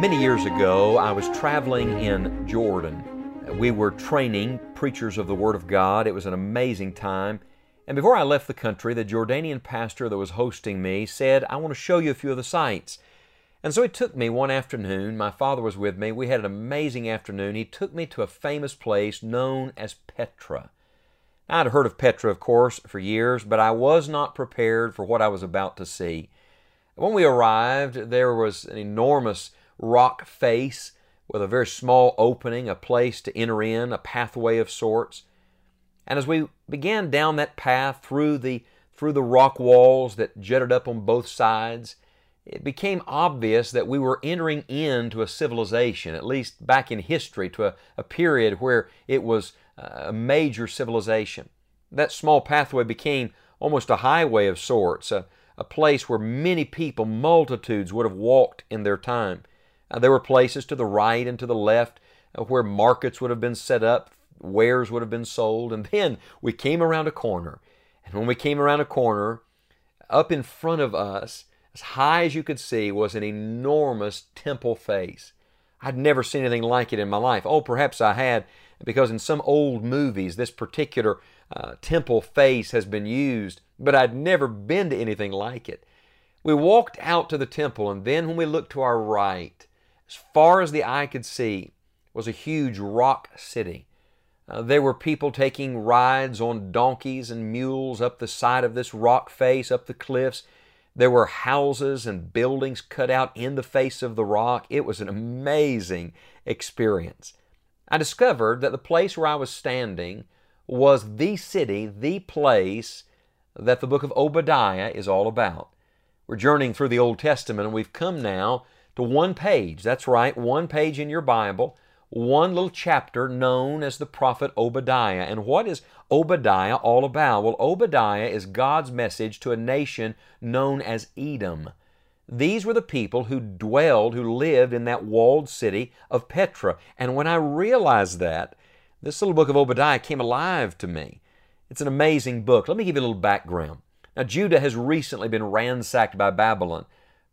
Many years ago, I was traveling in Jordan. We were training preachers of the Word of God. It was an amazing time. And before I left the country, the Jordanian pastor that was hosting me said, I want to show you a few of the sights. And so he took me one afternoon. My father was with me. We had an amazing afternoon. He took me to a famous place known as Petra. I'd heard of Petra, of course, for years, but I was not prepared for what I was about to see. When we arrived, there was an enormous rock face with a very small opening, a place to enter in, a pathway of sorts. And as we began down that path through the through the rock walls that jutted up on both sides, it became obvious that we were entering into a civilization, at least back in history, to a, a period where it was uh, a major civilization. That small pathway became almost a highway of sorts, a, a place where many people, multitudes, would have walked in their time. Uh, there were places to the right and to the left uh, where markets would have been set up, wares would have been sold, and then we came around a corner. And when we came around a corner, up in front of us, as high as you could see, was an enormous temple face. I'd never seen anything like it in my life. Oh, perhaps I had, because in some old movies this particular uh, temple face has been used, but I'd never been to anything like it. We walked out to the temple, and then when we looked to our right, as far as the eye could see, was a huge rock city. Uh, there were people taking rides on donkeys and mules up the side of this rock face, up the cliffs. There were houses and buildings cut out in the face of the rock. It was an amazing experience. I discovered that the place where I was standing was the city, the place that the book of Obadiah is all about. We're journeying through the Old Testament and we've come now to one page. That's right, one page in your Bible, one little chapter known as the prophet Obadiah. And what is Obadiah all about? Well, Obadiah is God's message to a nation known as Edom. These were the people who dwelled, who lived in that walled city of Petra. And when I realized that, this little book of Obadiah came alive to me. It's an amazing book. Let me give you a little background. Now, Judah has recently been ransacked by Babylon.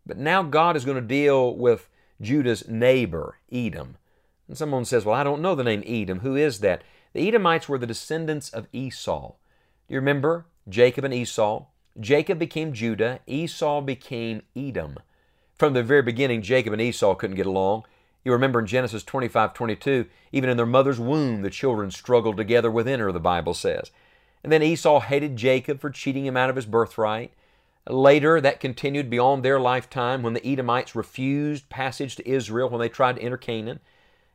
But now God is going to deal with Judah's neighbor, Edom. And someone says, Well, I don't know the name Edom. Who is that? The Edomites were the descendants of Esau. Do you remember Jacob and Esau? Jacob became Judah, Esau became Edom. From the very beginning, Jacob and Esau couldn't get along. You remember in Genesis 25 22, even in their mother's womb, the children struggled together within her, the Bible says. And then Esau hated Jacob for cheating him out of his birthright. Later, that continued beyond their lifetime when the Edomites refused passage to Israel when they tried to enter Canaan.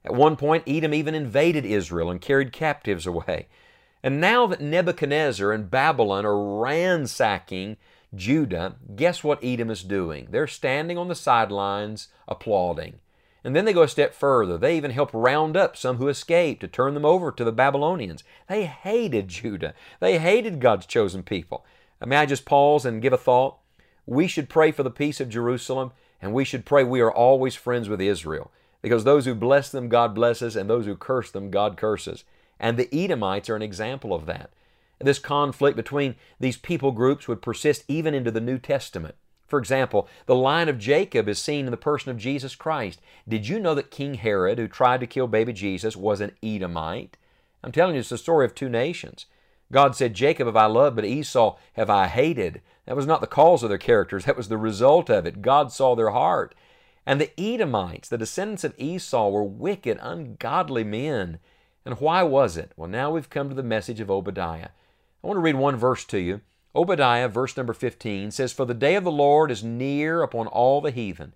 At one point, Edom even invaded Israel and carried captives away. And now that Nebuchadnezzar and Babylon are ransacking Judah, guess what Edom is doing? They're standing on the sidelines applauding. And then they go a step further. They even help round up some who escaped to turn them over to the Babylonians. They hated Judah. They hated God's chosen people. May I just pause and give a thought? We should pray for the peace of Jerusalem, and we should pray we are always friends with Israel. Because those who bless them, God blesses, and those who curse them, God curses. And the Edomites are an example of that. This conflict between these people groups would persist even into the New Testament. For example, the line of Jacob is seen in the person of Jesus Christ. Did you know that King Herod, who tried to kill baby Jesus, was an Edomite? I'm telling you, it's the story of two nations. God said, Jacob have I loved, but Esau have I hated. That was not the cause of their characters, that was the result of it. God saw their heart. And the Edomites, the descendants of Esau, were wicked, ungodly men. And why was it? Well, now we've come to the message of Obadiah. I want to read one verse to you. Obadiah, verse number 15, says, For the day of the Lord is near upon all the heathen.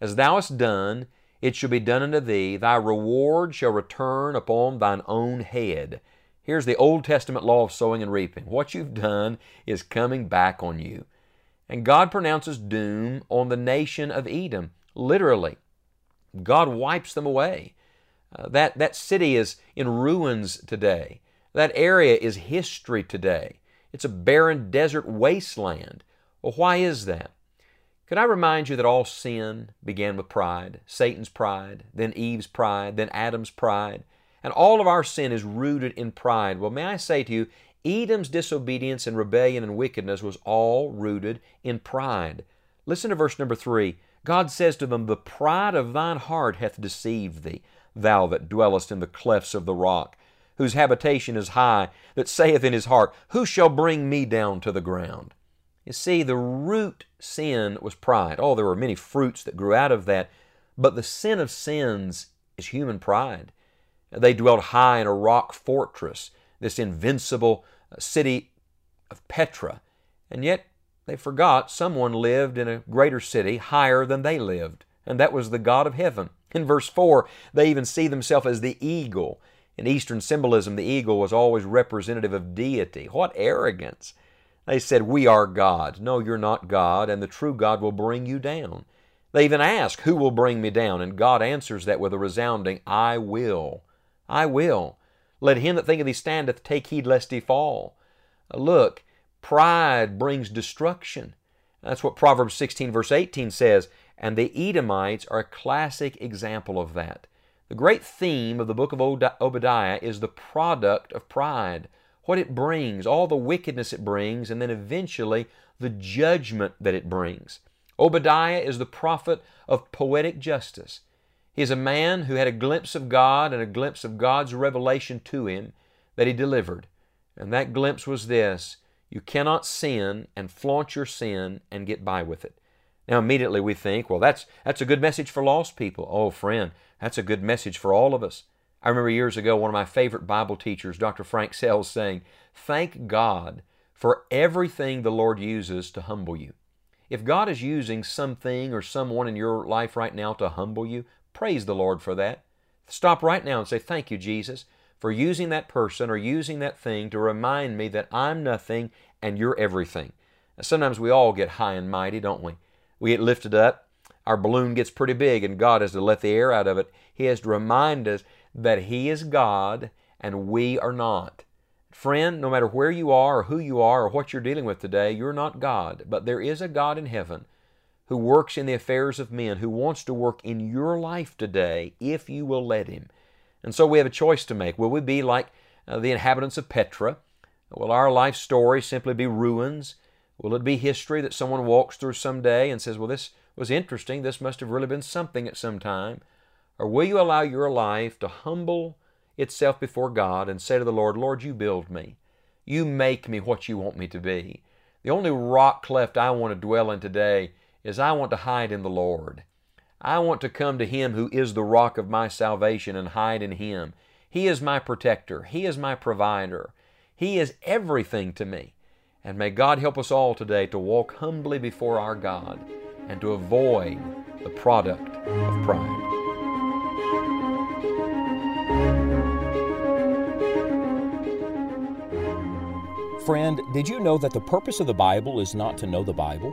As thou hast done, it shall be done unto thee. Thy reward shall return upon thine own head. Here's the Old Testament law of sowing and reaping. What you've done is coming back on you. And God pronounces doom on the nation of Edom, literally. God wipes them away. Uh, that, that city is in ruins today. That area is history today. It's a barren desert wasteland. Well, why is that? Could I remind you that all sin began with pride? Satan's pride, then Eve's pride, then Adam's pride. And all of our sin is rooted in pride. Well, may I say to you, Edom's disobedience and rebellion and wickedness was all rooted in pride. Listen to verse number three. God says to them, The pride of thine heart hath deceived thee, thou that dwellest in the clefts of the rock, whose habitation is high, that saith in his heart, Who shall bring me down to the ground? You see, the root sin was pride. Oh, there were many fruits that grew out of that, but the sin of sins is human pride. They dwelt high in a rock fortress, this invincible uh, city of Petra, and yet they forgot someone lived in a greater city higher than they lived, and that was the God of heaven. In verse 4, they even see themselves as the eagle. In Eastern symbolism, the eagle was always representative of deity. What arrogance! They said, We are God. No, you're not God, and the true God will bring you down. They even ask, Who will bring me down? And God answers that with a resounding, I will. I will. Let him that thinketh he standeth take heed lest he fall. Uh, look, pride brings destruction. That's what Proverbs 16, verse 18 says, and the Edomites are a classic example of that. The great theme of the book of Obadiah is the product of pride what it brings, all the wickedness it brings, and then eventually the judgment that it brings. Obadiah is the prophet of poetic justice. He is a man who had a glimpse of God and a glimpse of God's revelation to him that he delivered. And that glimpse was this you cannot sin and flaunt your sin and get by with it. Now, immediately we think, well, that's, that's a good message for lost people. Oh, friend, that's a good message for all of us. I remember years ago one of my favorite Bible teachers, Dr. Frank Sells, saying, Thank God for everything the Lord uses to humble you. If God is using something or someone in your life right now to humble you, praise the Lord for that. Stop right now and say, Thank you, Jesus, for using that person or using that thing to remind me that I'm nothing and you're everything. Sometimes we all get high and mighty, don't we? We get lifted up, our balloon gets pretty big, and God has to let the air out of it. He has to remind us that He is God and we are not. Friend, no matter where you are or who you are or what you're dealing with today, you're not God, but there is a God in heaven who works in the affairs of men, who wants to work in your life today if you will let Him. And so we have a choice to make. Will we be like uh, the inhabitants of Petra? Will our life story simply be ruins? Will it be history that someone walks through someday and says, Well, this was interesting. This must have really been something at some time? Or will you allow your life to humble itself before God and say to the Lord, Lord, you build me. You make me what you want me to be. The only rock cleft I want to dwell in today is I want to hide in the Lord. I want to come to Him who is the rock of my salvation and hide in Him. He is my protector. He is my provider. He is everything to me. And may God help us all today to walk humbly before our God and to avoid the product of pride. Friend, did you know that the purpose of the Bible is not to know the Bible,